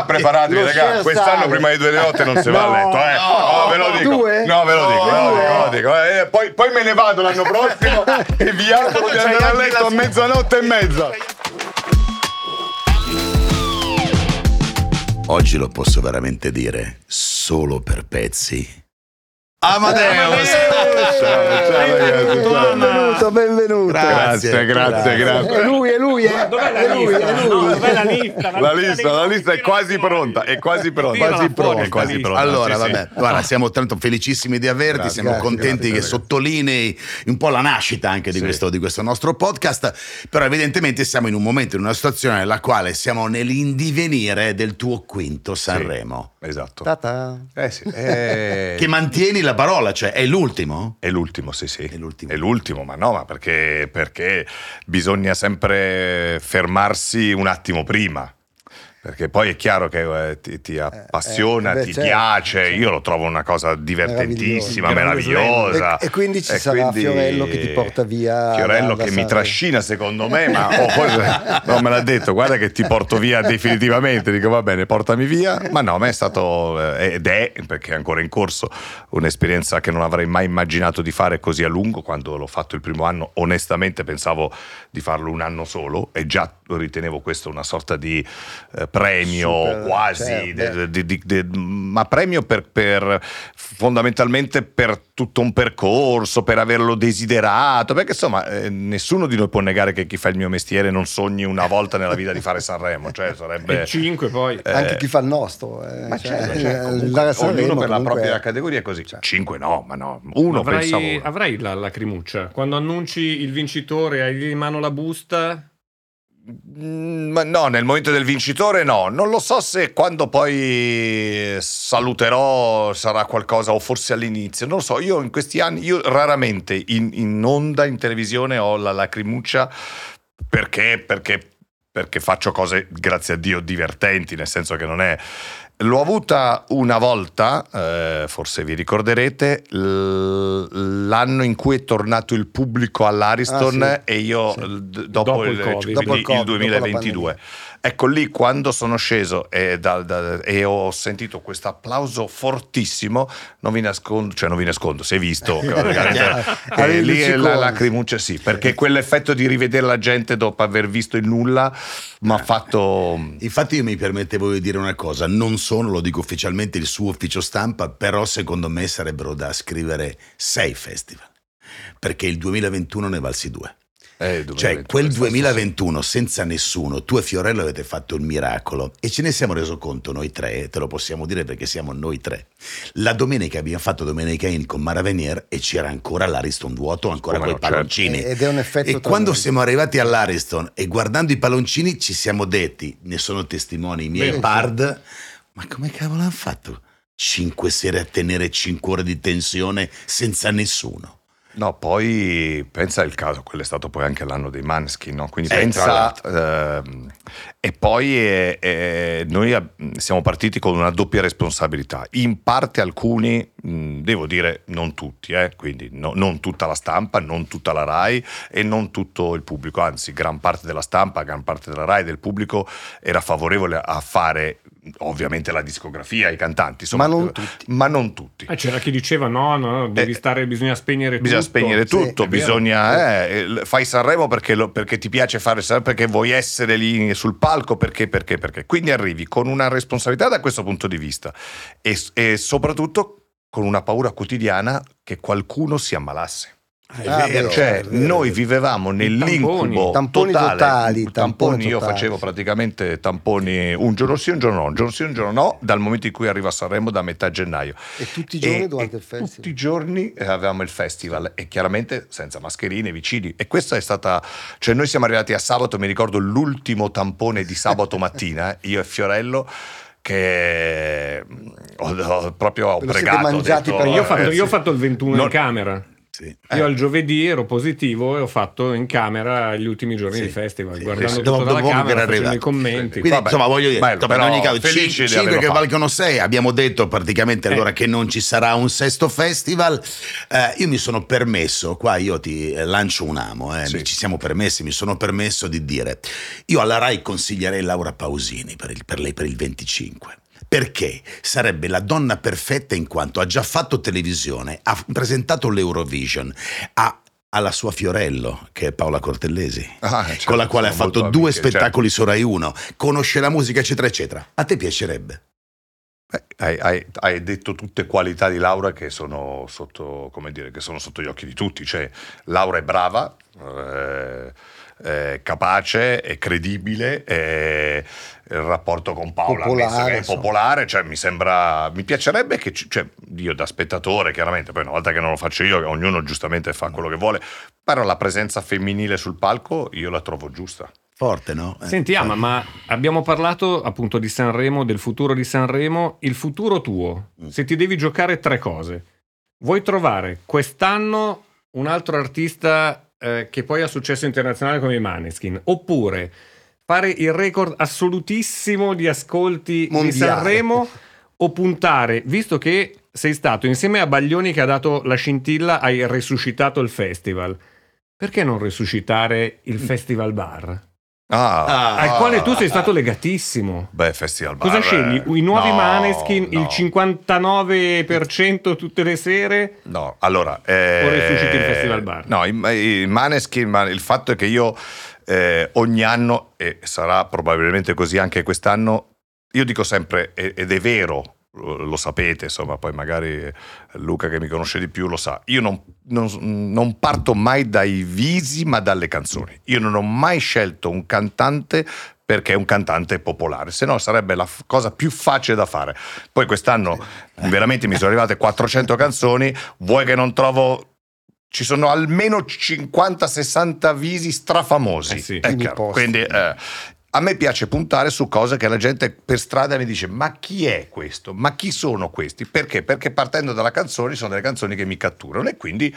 Ah, preparatevi, Lo raga. share Quest'anno sale. prima di due di notte non si va a letto, eh. no, No, ve lo dico. due? No, ve lo dico, ve lo dico, ve lo dico. Eh, poi, poi me ne vado l'anno prossimo e vi auguro di andare a letto a mezzanotte e mezza. Oggi lo posso veramente dire solo per pezzi. Amadeus! Ciao, ciao ragazzi. Ciao. Benvenuto, benvenuto. Grazie, grazie, È grazie. lui, è lui, eh. Dov'è la È lui, lista? è No, lui. dov'è la lista? La lista, la lista è quasi pronta, è quasi pronta. Quasi fuori, pronta, è quasi lista. pronta. Allora, sì, sì. vabbè, guarda, siamo tanto felicissimi di averti, Grazie, siamo grazie, contenti grazie, che grazie. sottolinei un po' la nascita anche di, Sì. questo, di questo nostro podcast, però evidentemente siamo in un momento, in una situazione nella quale siamo nell'indivenire del tuo quinto Sanremo. Esatto. Ta-ta. Eh sì, eh, Che mantieni la parola, cioè è l'ultimo? È l'ultimo, sì, sì. È l'ultimo. È l'ultimo, ma no, ma perché, perché bisogna sempre fermarsi un attimo prima. Perché poi è chiaro che eh, ti, ti appassiona, eh, beh, ti certo, piace. certo. Io lo trovo una cosa divertentissima, meravigliosa. E- e quindi ci sarà Fiorello che ti porta via Fiorello che mi trascina, secondo me, ma oh, non me l'ha detto. Guarda che ti porto via definitivamente. Dico va bene, portami via. Ma no, a me è stato eh, ed è perché è ancora in corso un'esperienza che non avrei mai immaginato di fare così a lungo. Quando l'ho fatto il primo anno, onestamente pensavo di farlo un anno solo e già ritenevo questo una sorta di eh, premio Super, quasi, certo, de- de- de- ma premio per, per- fondamentalmente per tutto un percorso, per averlo desiderato, perché insomma eh, nessuno di noi può negare che chi fa il mio mestiere non sogni una volta nella vita di fare Sanremo, cioè sarebbe... E 5 poi. Anche chi fa il nostro. eh, Ma cioè, certo, cioè, eh, comunque, Sanremo ognuno per la propria categoria è così. Cinque no, ma no, uno avrai, pensavo avrai la lacrimuccia. Quando annunci il vincitore, hai in mano la busta. Ma no, nel momento del vincitore no, non lo so se quando poi saluterò sarà qualcosa o forse all'inizio, non lo so, io in questi anni, io raramente in, in onda, in televisione ho la lacrimuccia perché, perché, perché faccio cose, grazie a Dio, divertenti, nel senso che non è... L'ho avuta una volta, eh, forse vi ricorderete, l'anno in cui è tornato il pubblico all'Ariston Ah, sì. e io Sì. dopo, Dopo il, il Covid. Dopo il Covid, il dopo la 2022. Ecco lì quando sono sceso e, da- da- e ho sentito questo applauso fortissimo, non vi nascondo, cioè non vi nascondo, si è visto, che Avevi lì è la lacrimuccia sì, perché quell'effetto di rivedere la gente dopo aver visto il nulla mi ha fatto... Infatti io mi permettevo di dire una cosa, non sono, lo dico ufficialmente, il suo ufficio stampa, però secondo me sarebbero da scrivere sei festival, perché il 2021 ne valsi due. Eh, Cioè, 2021 quel è stato- 2021 senza nessuno, tu e Fiorello avete fatto il miracolo e ce ne siamo reso conto noi tre, te lo possiamo dire perché siamo noi tre. La domenica abbiamo fatto Domenica In con Maravenier e c'era ancora l'Ariston vuoto, ancora quei no, certo. palloncini. Ed è un effetto E quando tremendo. siamo arrivati all'Ariston e guardando i palloncini ci siamo detti, ne sono testimoni i miei pard, ma come cavolo hanno fatto? Cinque sere a tenere cinque ore di tensione senza nessuno. No, poi pensa il caso, quello è stato poi anche l'anno dei Manskin, no? Quindi Eh, pensa... ehm, e poi eh, eh, noi siamo partiti con una doppia responsabilità. In parte alcuni, mh, devo dire non tutti, eh, quindi no- non tutta la stampa, non tutta la RAI e non tutto il pubblico, anzi gran parte della stampa, gran parte della RAI, del pubblico era favorevole a fare ovviamente la discografia, i cantanti, insomma, Ma non tutti. Ma non tutti. Eh, c'era chi diceva no, no, devi Eh, stare, bisogna spegnere Bisogna tutto. spegnere Sì, tutto, vero. bisogna. eh, fai Sanremo perché, lo- perché ti piace fare Sanremo, perché vuoi essere lì sul palco, perché, perché, perché. Quindi arrivi con una responsabilità da questo punto di vista e, e soprattutto con una paura quotidiana che qualcuno si ammalasse. Ah, vero, Cioè, vero, noi vero. vivevamo nell'incubo Tamponi totale. totali, tamponi tamponi, io totali. facevo praticamente tamponi un giorno sì, un giorno no, un giorno sì, un giorno no, dal momento in cui arrivo a Sanremo da metà gennaio. E tutti i giorni E- durante e il festival. Tutti i giorni eh, avevamo il festival e chiaramente senza mascherine, vicini. E questa è stata. Cioè, noi siamo arrivati a sabato, mi ricordo l'ultimo tampone di sabato mattina, io e Fiorello. Che mm, ho, ho- proprio ho lo pregato. ho mangiati detto, per- Io ho fatto, ragazzi, io ho fatto il 21 non- in camera. Sì. Io al giovedì ero positivo e ho fatto in camera gli ultimi giorni Sì, di festival, sì, guardando sì, tutto dopo- dalla dopo camera, era facendo i commenti. Quindi, Vabbè, insomma, voglio dire, bello, però ogni caso, felici cin- di cinque averlo che fatto. valgono 6. Abbiamo detto praticamente Eh. allora che non ci sarà un sesto festival. Eh, io mi sono permesso, qua io ti eh, lancio un amo, eh, ci siamo permessi, mi sono permesso di dire, io alla RAI consiglierei Laura Pausini per, il- per lei per il 25. Perché sarebbe la donna perfetta in quanto ha già fatto televisione, ha presentato l'Eurovision, ha alla sua Fiorello, che è Paola Cortellesi, Ah, certo, con la quale ha fatto due amiche, spettacoli su Rai 1, conosce la musica, eccetera, eccetera. A te piacerebbe? Eh, hai, hai- hai detto tutte qualità di Laura che sono sotto, come dire, che sono sotto gli occhi di tutti. Cioè, Laura è brava, eh, è capace, è credibile, è- il rapporto con Paola Popolare, è popolare, cioè, mi sembra, mi piacerebbe che, ci- cioè, io da spettatore chiaramente, poi una volta che non lo faccio io, ognuno giustamente fa quello che vuole, però la presenza femminile sul palco io la trovo giusta. Forte, no? Eh, Senti, Ama, forte. ma abbiamo parlato appunto di Sanremo, del futuro di Sanremo. Il futuro tuo, Mm. se ti devi giocare tre cose, vuoi trovare quest'anno un altro artista eh, che poi ha successo internazionale come i Maneskin, oppure fare il record assolutissimo di ascolti di Mondiale. Sanremo o puntare, visto che sei stato insieme a Baglioni che ha dato la scintilla, hai resuscitato il festival. Perché non resuscitare il Festival Bar? Ah, Ah, al quale tu sei stato legatissimo. beh, Festival Bar. Cosa scegli? I nuovi no, Maneskin, il no. 59% tutte le sere? No, allora... eh, O resusciti il Festival Bar? No, i, i Maneskin, ma il fatto è che io eh, ogni anno, e sarà probabilmente così anche quest'anno, io dico sempre, ed è vero, lo sapete, insomma, poi magari Luca che mi conosce di più lo sa, io non, non- non parto mai dai visi ma dalle canzoni. Io non ho mai scelto un cantante perché è un cantante popolare, se no sarebbe la f- cosa più facile da fare. Poi quest'anno veramente mi sono arrivate 400 canzoni, vuoi che non trovo... Ci sono almeno 50-60 visi strafamosi. Eh sì. Posti. Quindi eh, a me piace puntare su cose che la gente per strada mi dice: Ma chi è questo? Ma chi sono questi? Perché? Perché partendo dalla canzone sono delle canzoni che mi catturano e quindi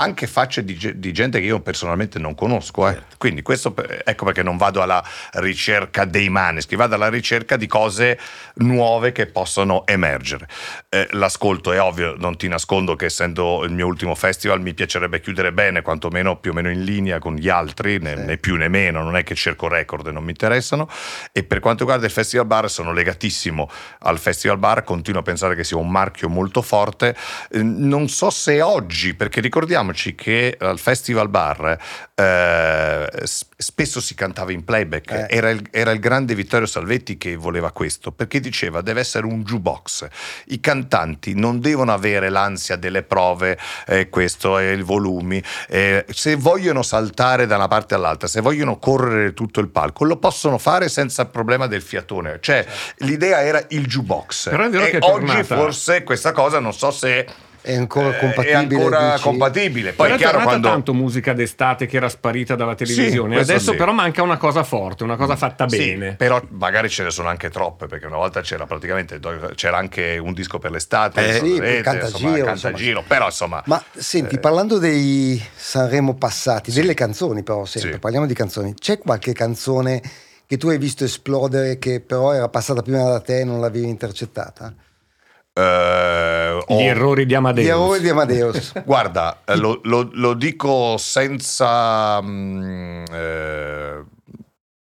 anche facce di, di gente che io personalmente non conosco. eh. Certo. Quindi questo per- ecco perché non vado alla ricerca dei maneschi, vado alla ricerca di cose nuove che possono emergere. Eh, l'ascolto è ovvio, non ti nascondo che essendo il mio ultimo festival mi piacerebbe chiudere bene, quantomeno più o meno in linea con gli altri, né, Sì. né più né meno, non è che cerco record e non mi interessano. E per quanto riguarda il Festival Bar sono legatissimo al Festival Bar, continuo a pensare che sia un marchio molto forte. Eh, Non so se oggi, perché ricordiamoci che al Festival Bar eh, spesso si cantava in playback, Eh. era, il, era il grande Vittorio Salvetti che voleva questo, perché diceva deve essere un jukebox. I cantanti non devono avere l'ansia delle prove, eh, questo è il volumi. se vogliono saltare da una parte all'altra, se vogliono correre tutto il palco, lo possono fare senza il problema del fiatone. Cioè, l'idea era il jukebox. Però è vero e che è oggi tornata- forse questa cosa non so se È ancora eh, compatibile. È ancora compatibile. Poi Però è chiaro tornata quando tanto musica d'estate che era sparita dalla televisione. questo Adesso sì. però manca una cosa forte, una cosa fatta Sì, bene. però magari ce ne sono anche troppe, perché una volta c'era praticamente c'era anche un disco per l'estate, Eh, sì, vedete, Cantagiro, insomma, insomma. Cantagiro, però insomma Ma senti, eh, parlando dei Sanremo passati, Sì. delle canzoni però sempre, Sì. parliamo di canzoni, c'è qualche canzone che tu hai visto esplodere che però era passata prima da te e non l'avevi intercettata? Eh, ho- Gli errori di Amadeus. Gli errori di Amadeus. Guarda, eh, lo, lo- lo dico senza mm, eh,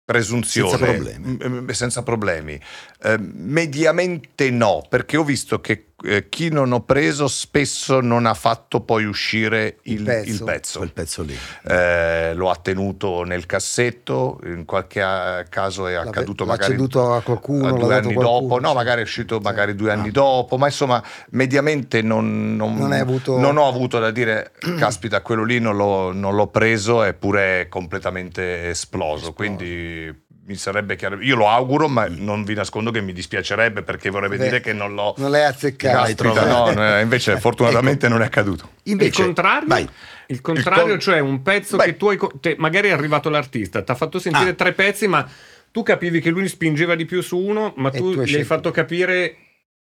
presunzione, Senza problemi. Mm, senza problemi. Eh, mediamente no, perché ho visto che eh, chi non ho preso spesso non ha fatto poi uscire il, Il pezzo. il pezzo. quel pezzo lì. Eh, lo ha tenuto nel cassetto, in qualche eh, caso è L'ha- accaduto l'ha magari ceduto a qualcuno, l'ha due anni qualcuno, dopo, no, magari è uscito magari due anni Ah. dopo, ma insomma, mediamente non, non- Non avuto- non ho avuto da dire, caspita, quello lì non l'ho, non l'ho preso, eppure è completamente esploso. Esploso. Quindi mi sarebbe chiaro. Io lo auguro, ma non vi nascondo che mi dispiacerebbe perché vorrebbe Beh, dire che non l'ho. Non l'hai azzeccato. no, eh, invece fortunatamente non è accaduto. Invece, il contrario? vai. Il contrario, con- cioè un pezzo Beh. che tu hai. te- magari è arrivato l'artista, ti ha fatto sentire Ah. tre pezzi, ma tu capivi che lui spingeva di più su uno, ma E tu tu gli hai fatto capire.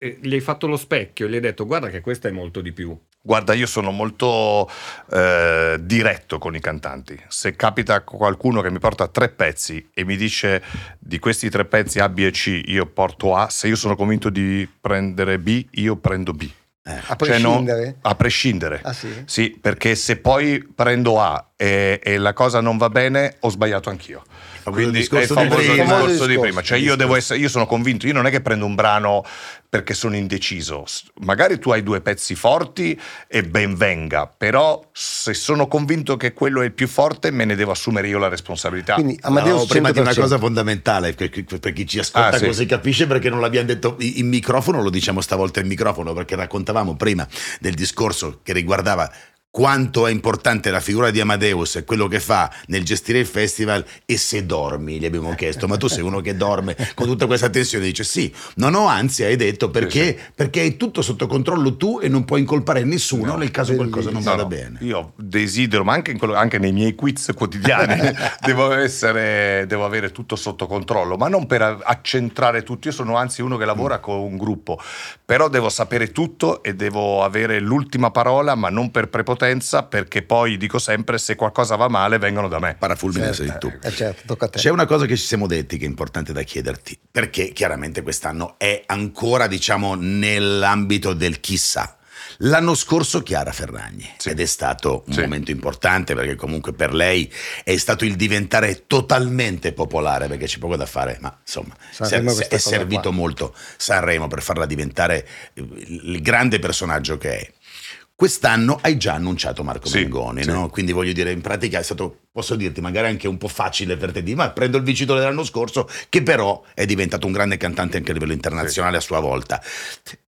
Eh, Gli hai fatto lo specchio, gli hai detto guarda che questa è molto di più. Guarda, io sono molto eh, diretto con i cantanti. Se capita qualcuno che mi porta tre pezzi e mi dice di questi tre pezzi A, B e C, io porto A, se io sono convinto di prendere B, io prendo B. A Cioè, no, prescindere? a prescindere. Ah, sì? Sì, perché se poi prendo A e, e la cosa non va bene, ho sbagliato anch'io. Quindi è il di famoso prima. discorso di prima. discorso. Cioè, io devo essere, io sono convinto, io non è che prendo un brano perché sono indeciso. Magari tu hai due pezzi forti e ben venga, però se sono convinto che quello è il più forte, me ne devo assumere io la responsabilità. Quindi Amadeus No, prima di una 100%. cosa fondamentale per, per chi ci ascolta Ah, sì. così capisce perché non l'abbiamo detto in microfono, lo diciamo stavolta in microfono perché raccontavamo prima del discorso che riguardava quanto è importante la figura di Amadeus e quello che fa nel gestire il festival e se dormi, gli abbiamo chiesto, ma tu sei uno che dorme con tutta questa tensione, dice sì, no no, anzi hai detto perché, perché hai tutto sotto controllo tu e non puoi incolpare nessuno No, nel caso qualcosa non No, vada no, bene. Io desidero, ma anche, quello- anche nei miei quiz quotidiani, devo, essere, devo avere tutto sotto controllo, ma non per accentrare tutto. Io sono anzi uno che lavora con un gruppo, però devo sapere tutto e devo avere l'ultima parola, ma non per prepotenza, perché poi dico sempre: se qualcosa va male, vengono da me. Parafulmine Certo. sei tu. Eh, certo, tocca a te. C'è una cosa che ci siamo detti che è importante da chiederti, perché chiaramente quest'anno è ancora, diciamo, nell'ambito del chissà. L'anno scorso Chiara Ferragni Sì. ed è stato un Sì. momento importante perché comunque per lei è stato il diventare totalmente popolare perché c'è poco da fare, ma insomma Sanremo è servito qua. molto Sanremo per farla diventare il grande personaggio che è. Quest'anno hai già annunciato Marco Sì, Mengoni, sì. no? quindi voglio dire, in pratica è stato, posso dirti, magari anche un po' facile per te dire, ma prendo il vincitore dell'anno scorso, che però è diventato un grande cantante anche a livello internazionale a sua volta.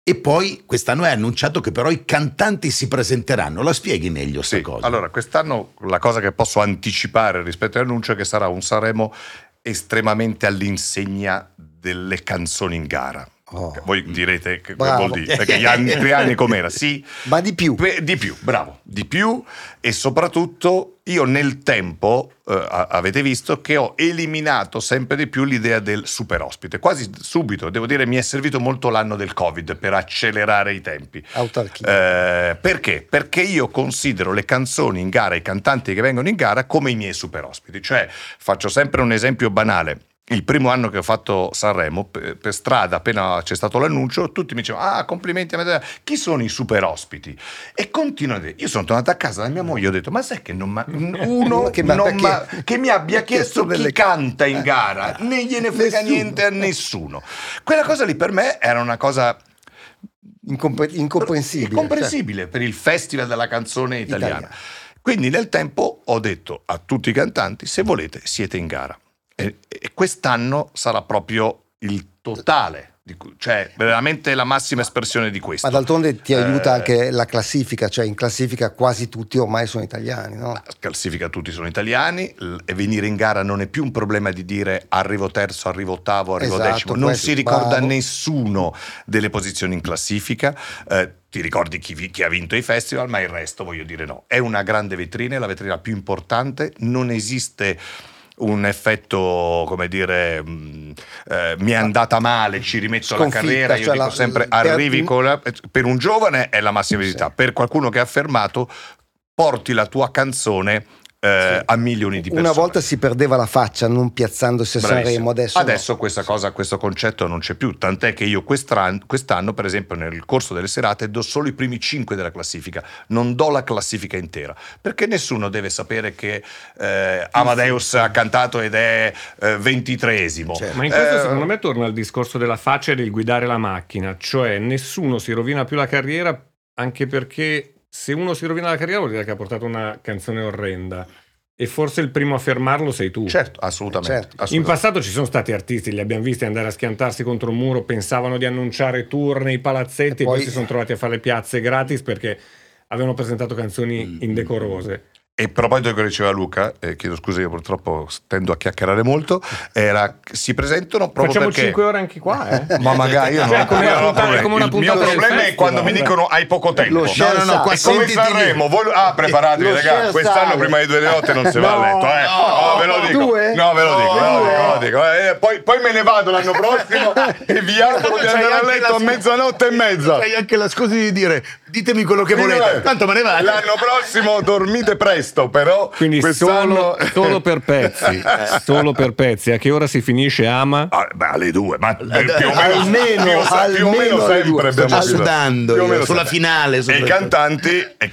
E poi quest'anno hai annunciato che però i cantanti si presenteranno, la spieghi meglio sta Sì, cosa? allora quest'anno la cosa che posso anticipare rispetto all'annuncio è che sarà un Sanremo estremamente all'insegna delle canzoni in gara. Oh. Voi direte che Bravo. vuol dire, perché gli altri anni com'era? Sì, Ma di più. Di più, bravo, di più e soprattutto io nel tempo eh, avete visto che ho eliminato sempre di più l'idea del super ospite, quasi subito, devo dire mi è servito molto l'anno del Covid per accelerare i tempi. Autarchia. Eh, perché? Perché io considero le canzoni in gara, i cantanti che vengono in gara come i miei super ospiti, cioè faccio sempre un esempio banale. Il primo anno che ho fatto Sanremo, per, per strada, appena c'è stato l'annuncio, tutti mi dicevano: Ah, complimenti. Chi sono i super ospiti? E continuano a dire: Io sono tornato a casa da mia moglie ho detto: Ma sai che non ma- uno Che abbia ma- chiesto- che mi abbia chiesto chiesto chi delle- canta in gara, né gliene frega Nessuno. niente a nessuno. Quella cosa lì per me era una cosa Incompre- incomprensibile. incomprensibile per il Festival della canzone italiana. Italiana. Quindi nel tempo ho detto a tutti i cantanti, se volete siete in gara. E, e quest'anno sarà proprio il totale, cioè veramente la massima espressione di questo. Ma d'altronde ti Eh, aiuta anche la classifica, cioè in classifica quasi tutti ormai sono italiani, no? La classifica tutti sono italiani e venire in gara non è più un problema di dire arrivo terzo, arrivo ottavo, arrivo Esatto, decimo, non questo, si ricorda bravo. nessuno delle posizioni in classifica, Eh, ti ricordi chi, chi ha vinto i festival, ma il resto voglio dire no, è una grande vetrina, è la vetrina più importante, non esiste un effetto, come dire, mh, eh, mi è andata male, ci rimetto alla Sconfitta, carriera, io cioè dico la- sempre per- arrivi con la- per un giovane è la massima Sì. verità, per qualcuno che ha affermato porti la tua canzone eh, Sì. a milioni di persone. Una volta si perdeva la faccia non piazzandosi a Bravissimo. Sanremo, adesso, no. Adesso questa cosa, questo concetto non c'è più, tant'è che io quest'anno, quest'anno, per esempio, nel corso delle serate do solo i primi cinque della classifica, non do la classifica intera, perché nessuno deve sapere che eh, Amadeus ha cantato ed è eh, ventitreesimo. Certo. Ma in questo Eh, secondo me torna al discorso della faccia e del guidare la macchina, cioè nessuno si rovina più la carriera anche perché se uno si rovina la carriera vuol dire che ha portato una canzone orrenda e forse il primo a fermarlo sei tu. Certo, assolutamente. Certo. In assolutamente. passato ci sono stati artisti, li abbiamo visti andare a schiantarsi contro un muro, pensavano di annunciare tour nei palazzetti, E poi... poi- si sono trovati a fare le piazze gratis perché avevano presentato canzoni Mm. indecorose. E a proposito di quello che diceva Luca, eh, chiedo scusa, io purtroppo tendo a chiacchierare molto, era, si presentano proprio Facciamo perché... 5 ore anche qua, eh? Ma magari io Cioè, non come ho problemi. come una Il mio problema è quando mi dicono hai poco tempo. Lo share no, no, qua È come Sanremo, voi- ah preparatevi ragazzi, quest'anno sale. prima di due di notte non si va a No, letto, eh. no, No, ve lo dico. due? No, ve lo dico, lo dico. Eh, poi, poi me ne vado l'anno prossimo e vi auguro di andare a letto a mezzanotte e mezza. Hai anche la scusa di dire ditemi quello che volete. vabbè, Tanto me ne vado. L'anno prossimo dormite presto, però Quindi solo, solo per pezzi, solo per pezzi. A che ora si finisce Ama? Ah, beh, alle due, ma più o meno, Almeno, più, più o almeno meno alle sempre Sto sudando Più o io, meno sulla sempre. finale, E i cantanti eh,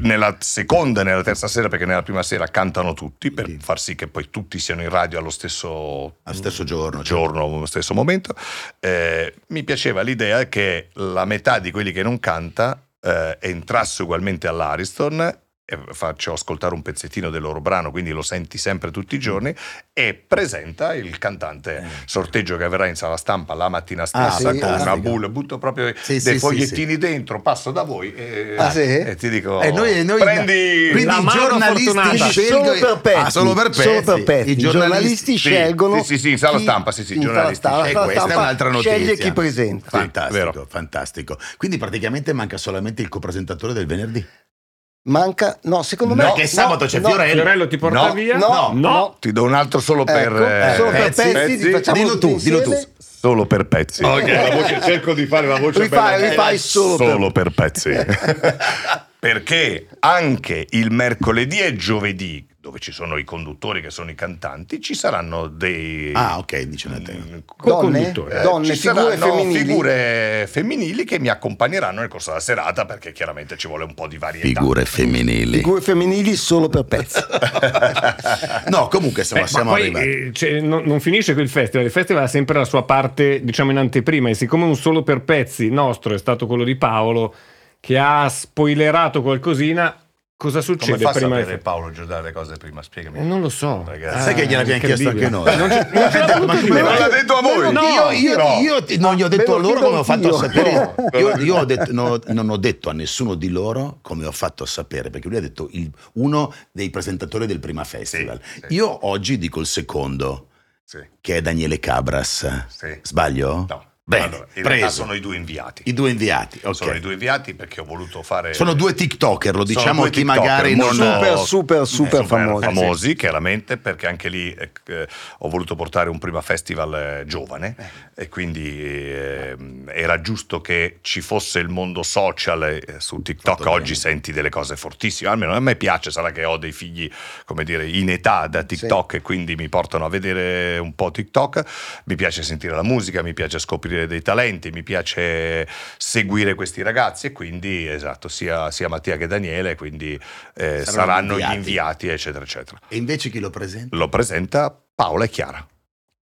nella seconda e nella terza sera, perché nella prima sera cantano tutti per far sì che poi tutti siano in radio allo stesso Allo stesso giorno. giorno, allo stesso momento. eh, mi piaceva l'idea che la metà di quelli che non canta eh, entrasse ugualmente all'Ariston. E Faccio ascoltare un pezzettino del loro brano, quindi lo senti sempre tutti i giorni. E presenta il cantante sorteggio che avverrà in sala stampa la mattina stessa Ah, sì, con una bulla. Butto proprio Sì, dei sì, sì, fogliettini dentro, passo da voi e, Ah, sì? e ti dico: E noi, noi- prendi quindi La i mano giornalisti scelgono Solo per pezzi. Ah, solo per pezzi. Solo per pezzi. I I giornalisti scelgono. sì, sì, sì, in sala stampa, sì, sì, in sala giornalisti stampa, E questa è stampa un'altra notizia. Sceglie chi presenta. Fantastico, fantastico. Quindi praticamente manca solamente il copresentatore del venerdì. Manca, no, secondo me. No, perché sabato c'è Fiorello. Fiorello ti porta No, via? no, no. Ti do un altro solo per. Ecco, eh, solo per pezzi, pezzi, pezzi. facciamo Dillo tu, dillo tu. Solo per pezzi. Ok. La voce- cerco di fare la voce Rifai, bella. rifai solo, Solo per pezzi. Perché anche il mercoledì e giovedì, dove ci sono i conduttori che sono i cantanti, ci saranno dei. Ah, ok, dice una te. mm, Donne, eh, donne ci figure femminili. figure femminili che mi accompagneranno nel corso della serata perché chiaramente ci vuole un po' di varietà. Figure femminili. Figure femminili solo per pezzi. No, comunque siamo, Eh, siamo poi arrivati. eh, cioè, non, non finisce qui il festival, il festival ha sempre la sua parte, diciamo, in anteprima e siccome un solo per pezzi nostro è stato quello di Paolo, che ha spoilerato qualcosina, cosa Come succede fa a prima sapere Paolo Giordano le cose prima? Spiegami. Eh, non lo so. Ragazzi. Sai che gliel'abbiamo chiesto anche noi. Non ce, non ce l'ha voluto Ma non l'ha detto a voi? No, io, io, no. io ti- non gli ho detto a loro come ho fatto a sapere. No. Io, io ho detto- no, non ho detto a nessuno di loro come ho fatto a sapere, perché lui ha detto il- uno dei presentatori del prima festival. sì. Io oggi dico il secondo, Sì. che è Daniele Cabras. Sì. Sbaglio? No. Bene, Allora, in realtà preso. sono i due inviati. I due inviati. ok. Sono i due inviati perché ho voluto fare. Sono due TikToker, lo diciamo a chi TikToker magari non... Super, super, super famosi. famosi, chiaramente, perché anche lì eh, eh, ho voluto portare un prima festival eh, giovane e quindi eh, era giusto che ci fosse il mondo social eh, su TikTok. Fatto Oggi bene. senti delle cose fortissime, almeno a me piace, sarà che ho dei figli, come dire, in età da TikTok e quindi mi portano a vedere un po' TikTok. Mi piace sentire la musica, mi piace scoprire dei talenti, mi piace seguire questi ragazzi e quindi, esatto, sia, sia Mattia che Daniele, quindi eh, Saranno saranno inviati. gli inviati, eccetera, eccetera. E invece chi lo presenta? Lo presenta Paola e Chiara.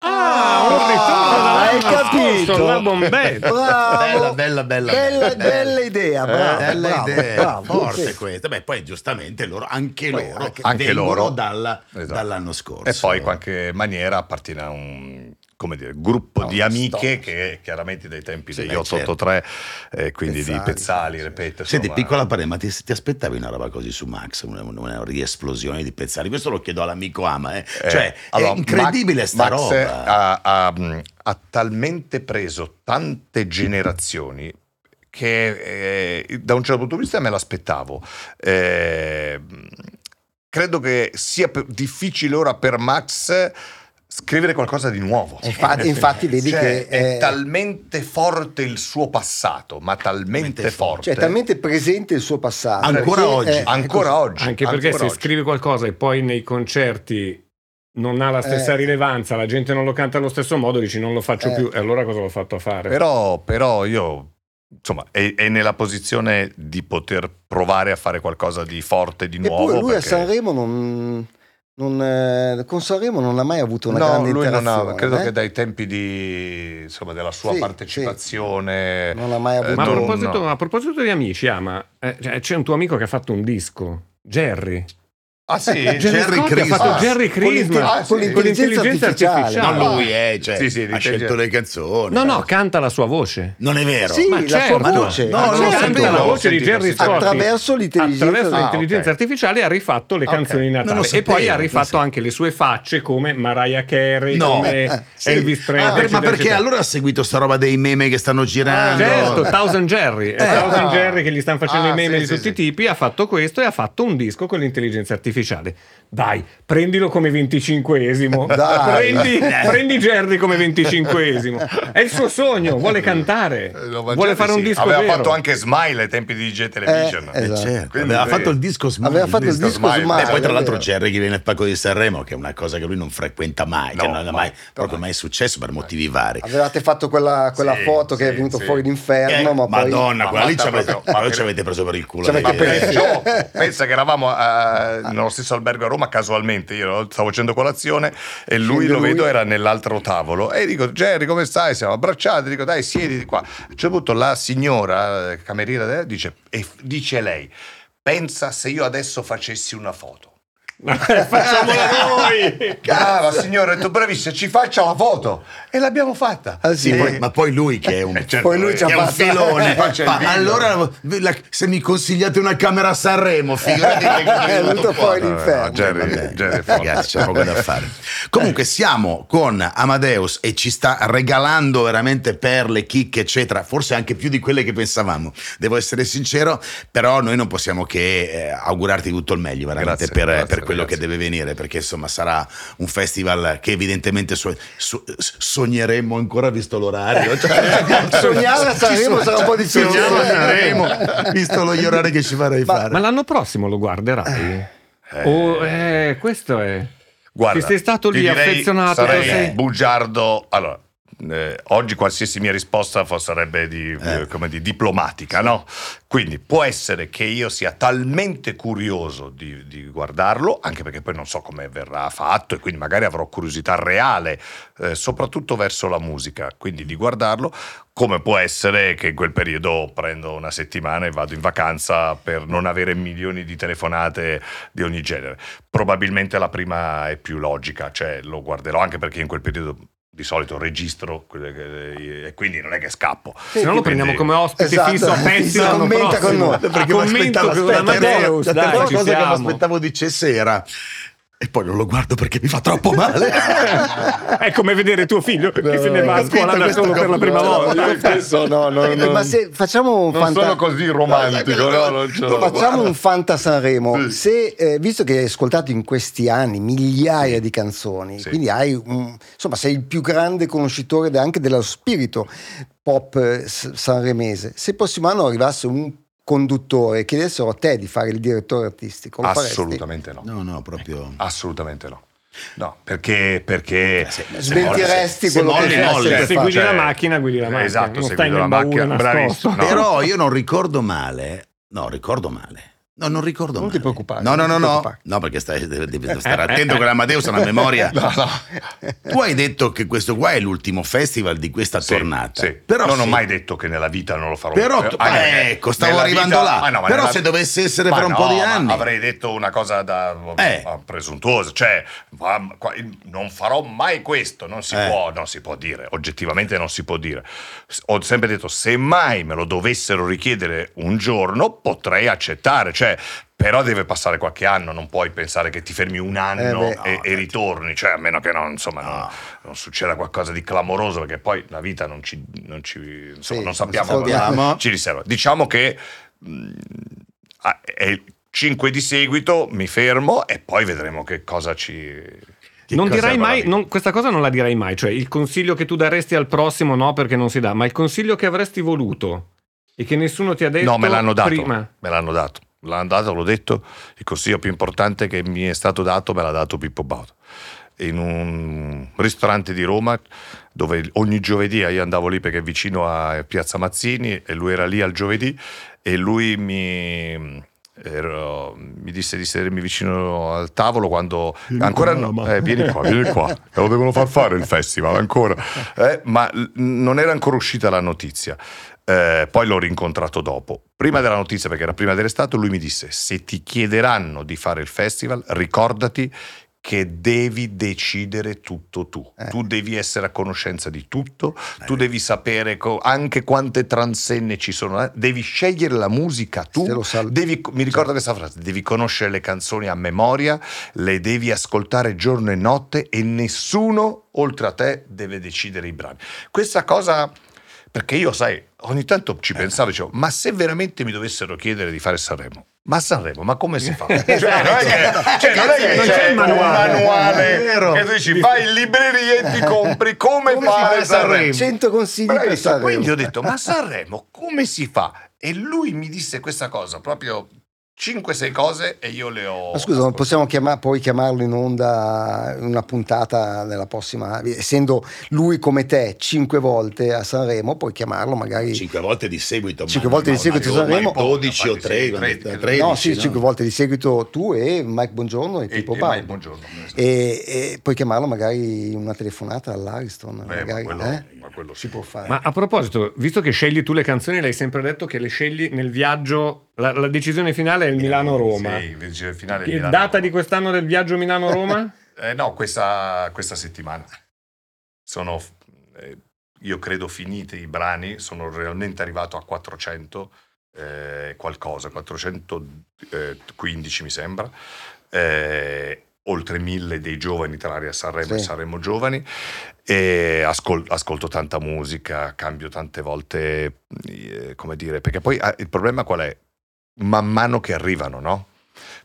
Ah, un ritorno Ah, dall'anno hai capito? la bombetta. Bravo. Bella, bella, bella. Bella, bella idea, bravo, bella bravo, idea, bravo, forte sì. questa. Beh, poi giustamente loro, anche Poi loro, anche- Anche loro. dalla- Esatto. dall'anno scorso. E poi in qualche maniera appartiene a un come dire, gruppo No, di amiche storia. che chiaramente dai tempi Sì, degli beh, 883, eh, quindi di Pezzali, Pezzali, sì, ripeto. Senti, insomma. piccola parere, ma ti, ti aspettavi una roba così su Max? Una, una riesplosione di pezzali? Questo lo chiedo all'amico Ama, eh. Eh, Cioè, allora, è incredibile Max- sta Max roba. Ha, ha, mh, ha talmente preso tante generazioni che eh, da un certo punto di vista me l'aspettavo. Eh, credo che sia difficile ora per Max scrivere qualcosa di nuovo. Infatti, infatti vedi Cioè, che è è, talmente forte il suo passato, ma talmente Talmente forte. cioè, è talmente presente il suo passato. Ancora oggi. è- ancora oggi. Anche perché ancora se oggi. scrivi qualcosa e poi nei concerti non ha la stessa Eh. rilevanza, la gente non lo canta allo stesso modo, dici non lo faccio Eh. più. E allora cosa l'ho fatto a fare? Però, però io, insomma, è, è nella posizione di poter provare a fare qualcosa di forte, di nuovo. Eppure lui a perché- Sanremo non, non, eh, con Sanremo non ha mai avuto una No, grande lui non ha, credo eh? che dai tempi di, insomma, della sua Sì, partecipazizione. Non ha mai eh, avuto Ma a proposito, a proposito di amici, Ama, eh, cioè, c'è un tuo amico che ha fatto un disco, Jerry. Ah sì? Jerry, Jerry Scotti ha Christmas. fatto Jerry Con l'intelli- Christmas ah, sì. con l'intelligenza artificiale. Non Ah. lui, eh, cioè, Sì, sì, ha l'intelligenza. scelto le canzoni. No, no, canta la sua voce. Non è vero. Sì, Ma la certo. sua no, voce. no, Ah, non lo certo. Canta la voce di Jerry. Scotti Attraverso l'intelligenza- attraverso Ah, l'intelligenza ok. artificiale ha rifatto le Ok. canzoni di Natale e sapevo, poi ha rifatto anche le sue facce come Mariah Carey No. come Eh, sì. Elvis Presley Ah, per- ma perché allora ha seguito sta roba dei meme che stanno girando? Certo, Thousand Jerry, Eh. Thousand Jerry che gli stanno facendo Ah, i meme sì, di tutti i tipi, ha fatto questo e ha fatto un disco con l'intelligenza artificiale. Dai, prendilo come 25esimo. Dai. Prendi, prendi Jerry come 25esimo. È il suo sogno, vuole cantare, Eh, no, ma vuole fare un sì. disco Aveva vero. fatto anche Smile ai tempi di DJ Television. Eh, Eh, esatto. certo, Quindi aveva fatto il disco Smile. Aveva fatto il Disco disco Smile. Smile. E poi tra l'altro. Jerry che viene al Pacco di Sanremo, che è una cosa che lui non frequenta mai, che No, non è mai. mai, proprio mai successo per motivi vari. Avevate fatto quella, quella Sì, foto che è sì, venuto sì. fuori l'inferno, Eh, ma poi... Madonna, Ma quella lì ci avete, preso per il culo. Eh. Pensa che eravamo eh, nello stesso albergo a Roma casualmente, io stavo facendo colazione e lui Scende lo lui. vedo era nell'altro tavolo e dico Jerry come stai? Siamo abbracciati, dico dai siediti qua. A un certo punto la signora eh, cameriera eh, dice, e dice lei, pensa se io adesso facessi una foto. Facciamola noi! Brava signora, ho detto bravissima, ci faccia la foto e l'abbiamo fatta. Ah, sì? Sì, poi- ma poi lui che è un, Eh, certo, Poi lui ha è un fatto- filone. Video. allora, la- se mi consigliate una camera a Sanremo, figurati È venuto fuori no, no, l'inferno. Jerry- Jerry ragazzi, c'è poco da fare. Comunque, siamo con Amadeus e ci sta regalando veramente perle, chicche, eccetera. Forse anche più di quelle che pensavamo. Devo essere sincero, però noi non possiamo che eh, augurarti tutto il meglio, veramente, Grazie, per, grazie, per quello ragazzi. che deve venire, perché insomma sarà un festival che evidentemente so- so- sogneremo ancora visto l'orario. Cioè, Sognare a Sanremo sarà un po' difficile. Sognare a Sanremo, visto gli orari che ci farei Ma- fare. Ma l'anno prossimo lo guarderai? Oh, eh, questo è... Guarda, Che sei stato lì affezionato, Sarei sei- bugiardo. Allora, eh, oggi qualsiasi mia risposta sarebbe di, Eh. eh, come di diplomatica, no? Quindi può essere che io sia talmente curioso di, di guardarlo, anche perché poi non so come verrà fatto e quindi magari avrò curiosità reale, eh, soprattutto verso la musica, quindi di guardarlo, come può essere che in quel periodo prendo una settimana e vado in vacanza per non avere milioni di telefonate di ogni genere. Probabilmente la prima è più logica, cioè lo guarderò anche perché in quel periodo di solito registro quelle che- e quindi non è che scappo. Se no lo prendiamo come ospite Esatto, fisso a pezzi l'anno commenta con noi. Ah, Perché mi commento aspettavo- aspetta, Amadeus, la dai, ci cosa che mi siamo. aspettavo dicesse era e poi non lo guardo perché mi fa troppo male. È come vedere tuo figlio che se ne va a scuola da solo per la prima No, volta. no, no, Eh, Ma se facciamo un non fanta- sono così romantico, no, non ce l'ho. Facciamo un Fanta Sanremo. Sì. Se, eh, visto che hai ascoltato in questi anni migliaia di canzoni, Sì. quindi hai un- insomma, sei il più grande conoscitore anche dello spirito pop eh, sanremese. Se il prossimo anno arrivasse un conduttore e chiedessero a te di fare il direttore artistico, lo faresti? Assolutamente no. No, no, proprio Assolutamente no. No, perché, perché se- Smentiresti se quello molli, che molli. sempre Se fa. guidi Cioè, la macchina, guidi la macchina. esatto, non se nel la macchina, bravissimo, no. Però io non ricordo male. No, ricordo male. No, non ricordo Non male. ti preoccupare, No, no, no, no. No, perché stai, devi, stare attento che l'Amadeus ha una memoria. No, no. Tu hai detto che questo qua è l'ultimo festival di questa Sì, tornata. sì. Però non ho sì. mai detto che nella vita non lo farò. Però tu- anche eh, ecco, stavo arrivando là. Ah, no, Però nella- se dovesse essere Ma fra un no, po' di anni. Avrei detto una cosa da Eh. ma presuntuosa, cioè non farò mai questo, non si Eh. può, non si può dire, oggettivamente non si può dire. Ho sempre detto se mai me lo dovessero richiedere un giorno potrei accettare, cioè però deve passare qualche anno, non puoi pensare che ti fermi un anno Eh beh. e, No, e ritorni, cioè a meno che non, insomma, non, No. non succeda qualcosa di clamoroso, perché poi la vita non ci, non ci- insomma, Sì, non sappiamo non ci riserva. Diciamo che mh, ah, è il 5 di seguito, mi fermo e poi vedremo che cosa ci... che Non avrà mai, non- questa cosa non la dirai mai, cioè il consiglio che tu daresti al prossimo no perché non si dà, ma il consiglio che avresti voluto e che nessuno ti ha detto No, me l'hanno dato. prima. Me l'hanno dato. Dato, l'ho detto. Il consiglio più importante che mi è stato dato me l'ha dato Pippo Baudo. In un ristorante di Roma dove ogni giovedì io andavo lì perché è vicino a Piazza Mazzini e lui era lì al giovedì e lui mi, ero- mi disse di sedermi vicino al tavolo quando ancora no, eh, vieni qua, vieni qua, lo devono far fare il festival ancora, Eh, ma non era ancora uscita la notizia. Eh, poi l'ho rincontrato dopo. Prima della notizia, perché era prima dell'estate, lui mi disse: Se ti chiederanno di fare il festival, ricordati che devi decidere tutto tu. Eh. Tu devi essere a conoscenza di tutto, tu devi sapere co- anche quante transenne ci sono, eh. devi scegliere la musica tu. Se lo sa- Devi- mi ricordo questa frase, devi conoscere le canzoni a memoria, le devi ascoltare giorno e notte e nessuno oltre a te deve decidere i brani. Questa cosa, perché io sai, ogni tanto ci pensavo, dicevo, ma se veramente mi dovessero chiedere di fare Sanremo, ma Sanremo, ma come si fa? Cioè, non è che, cioè, non è che Non c'è, c'è il manuale. un manuale È vero. che tu dici vai in libreria e ti compri come, Come si fare fa Sanremo. Sanremo? 100 consigli per. Sanremo. Quindi ho detto, ma Sanremo come si fa? E lui mi disse questa cosa, proprio 5-6 cose e io le ho... Ma scusa, non possiamo chiama- poi chiamarlo in onda in una puntata nella prossima, essendo lui come te cinque volte a Sanremo, puoi chiamarlo magari... Cinque volte di seguito. Cinque ma- volte di ma- seguito ma- Sanremo. ma 12 o Infatti, sì, 3, tre- 13. no, sì, no? cinque volte di seguito tu e Mike Bongiorno e, E, tipo e mai buongiorno. E, e puoi chiamarlo magari in una telefonata all'Ariston. Beh, ma magari, quello, eh? ma quello Si può fare. Ma a proposito, visto che scegli tu le canzoni, l'hai sempre detto che le scegli nel viaggio. La, la decisione finale il Milano-Roma. Sì, il finale Che Milano- data di quest'anno del viaggio Milano-Roma? Eh, no, questa, questa settimana. Sono, eh, io credo, finiti i brani. Sono realmente arrivato a 400 eh, qualcosa, 415 mi sembra. Eh, oltre mille dei giovani tra l'area Sanremo e Sì. Sanremo Giovani. E ascol- ascolto tanta musica, cambio tante volte, eh, come dire, perché poi ah, il problema qual è? Man mano che arrivano, no?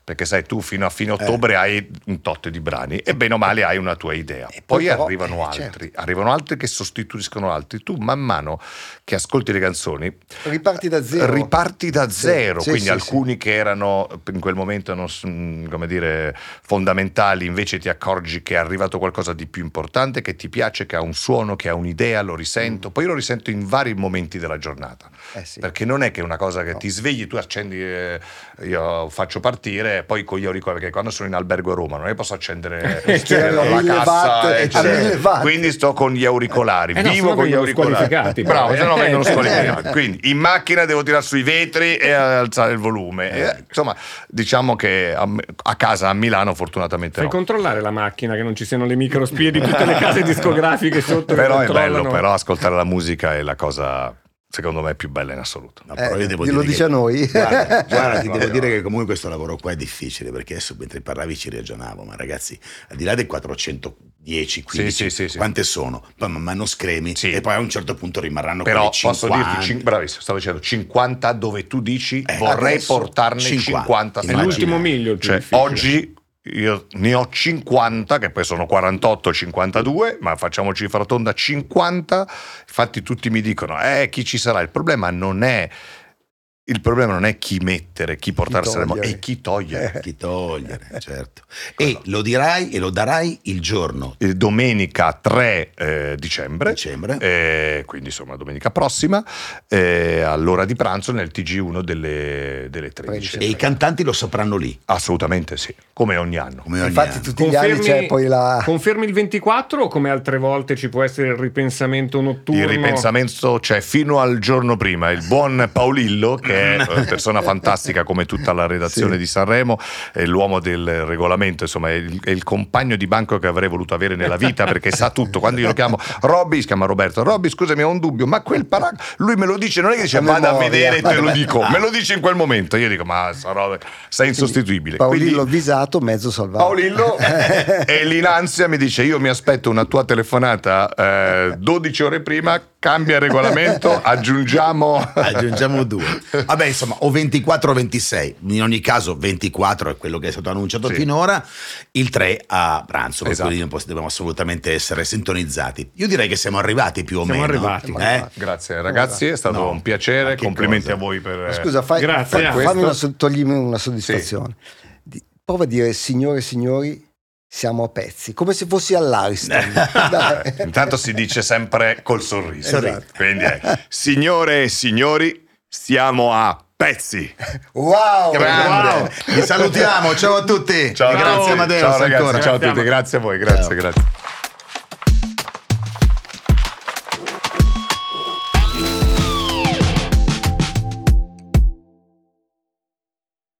Perché sai, tu fino a fine ottobre hai un tot di brani e bene o male hai una tua idea. E Poi, poi però, arrivano eh, altri, arrivano altri che sostituiscono altri. Tu man mano che ascolti le canzoni Riparti da zero. riparti da Sì, zero, sì, quindi sì, alcuni che erano in quel momento non mm, come dire, fondamentali, invece ti accorgi che è arrivato qualcosa di più importante, che ti piace, che ha un suono, che ha un'idea, lo risento. Poi lo risento in vari momenti della giornata, Eh sì. perché non è che è una cosa che No. ti svegli, tu accendi, eh, io faccio partire, poi con gli auricolari, perché quando sono in albergo a Roma non è che posso accendere Cioè, la cassa, eccetera. mille watt. quindi sto con gli auricolari, Eh no, vivo sennò con gli auricolari. Bravo, se no eh. vengono Eh. squalificati. Quindi in macchina devo tirare sui vetri e alzare il volume. E, insomma, diciamo che a, a casa a Milano fortunatamente Fai no. controllare la macchina, che non ci siano le microspie di tutte le case discografiche sotto. Però è bello, però ascoltare la musica è la cosa secondo me più bella in assoluto. No, però Eh, io devo glielo dire dice che- a noi. Guarda, guarda, ti devo no. dire che comunque questo lavoro qua è difficile perché adesso mentre parlavi ci ragionavo, ma ragazzi, al di là dei 410, 15, sì, sì, sì. quante sono? Poi man mano scremi Sì. e poi a un certo punto rimarranno Però quelle 50. posso dirti, bravissimo, stavo dicendo 50 dove tu dici Eh, vorrei portarne 50. 50. È l'ultimo miglio Cioè, oggi io ne ho 50, che poi sono 48, 52, ma facciamoci cifra tonda 50. Infatti tutti mi dicono, eh, chi ci sarà? Il problema non è... Il problema non è chi mettere, chi portare a Sanremo, togliere. è chi togliere. Chi togliere, certo. E lo dirai e lo darai il giorno Eh, Domenica 3 eh, dicembre, dicembre. eh, quindi insomma domenica prossima, eh, all'ora di pranzo nel TG1 delle, delle 13. E i cantanti lo sapranno lì, Assolutamente sì, come ogni anno. come ogni Infatti anno. tutti gli anni c'è poi la... confermi il 24 o come altre volte ci può essere il ripensamento notturno? Il ripensamento c'è fino al giorno prima. Il buon Paolillo, che è una persona fantastica come tutta la redazione Sì. di Sanremo, è l'uomo del regolamento, insomma, è il, è il compagno di banco che avrei voluto avere nella vita perché sa tutto. Quando io lo chiamo, Robby, si chiama Roberto, Robby, scusami, ho un dubbio, ma quel paragrafo, lui me lo dice, non è che dice A vada a vedere e te lo dico, me lo dice in quel momento. Io dico, ma sarò, sei insostituibile. Paolillo Quindi- avvisato, mezzo salvato. Paolillo e l'inansia mi dice io mi aspetto una tua telefonata eh, 12 ore prima cambia regolamento aggiungiamo Aggiungiamo due. Vabbè, insomma, o 24 o 26. In ogni caso, 24 è quello che è stato annunciato Sì. finora. Il 3 a pranzo, per Esatto. poss- dobbiamo assolutamente essere sintonizzati. Io direi che siamo arrivati più o Siamo meno. arrivati. Eh? Grazie ragazzi è stato No, un piacere complimenti cosa. a voi per Ma Scusa, fai, Grazie, fai- fammi una, toglimi una soddisfazione. Di- prova a dire, signore e signori, siamo a pezzi, come se fossi all'Ariston. Intanto si dice sempre col sorriso Esatto. quindi è signore e signori stiamo a pezzi Wow! Grande. Wow. Vi salutiamo. Ciao a tutti. ciao grazie. Amadeus ciao ragazzi ancora. ciao a tutti grazie a voi grazie Ciao. grazie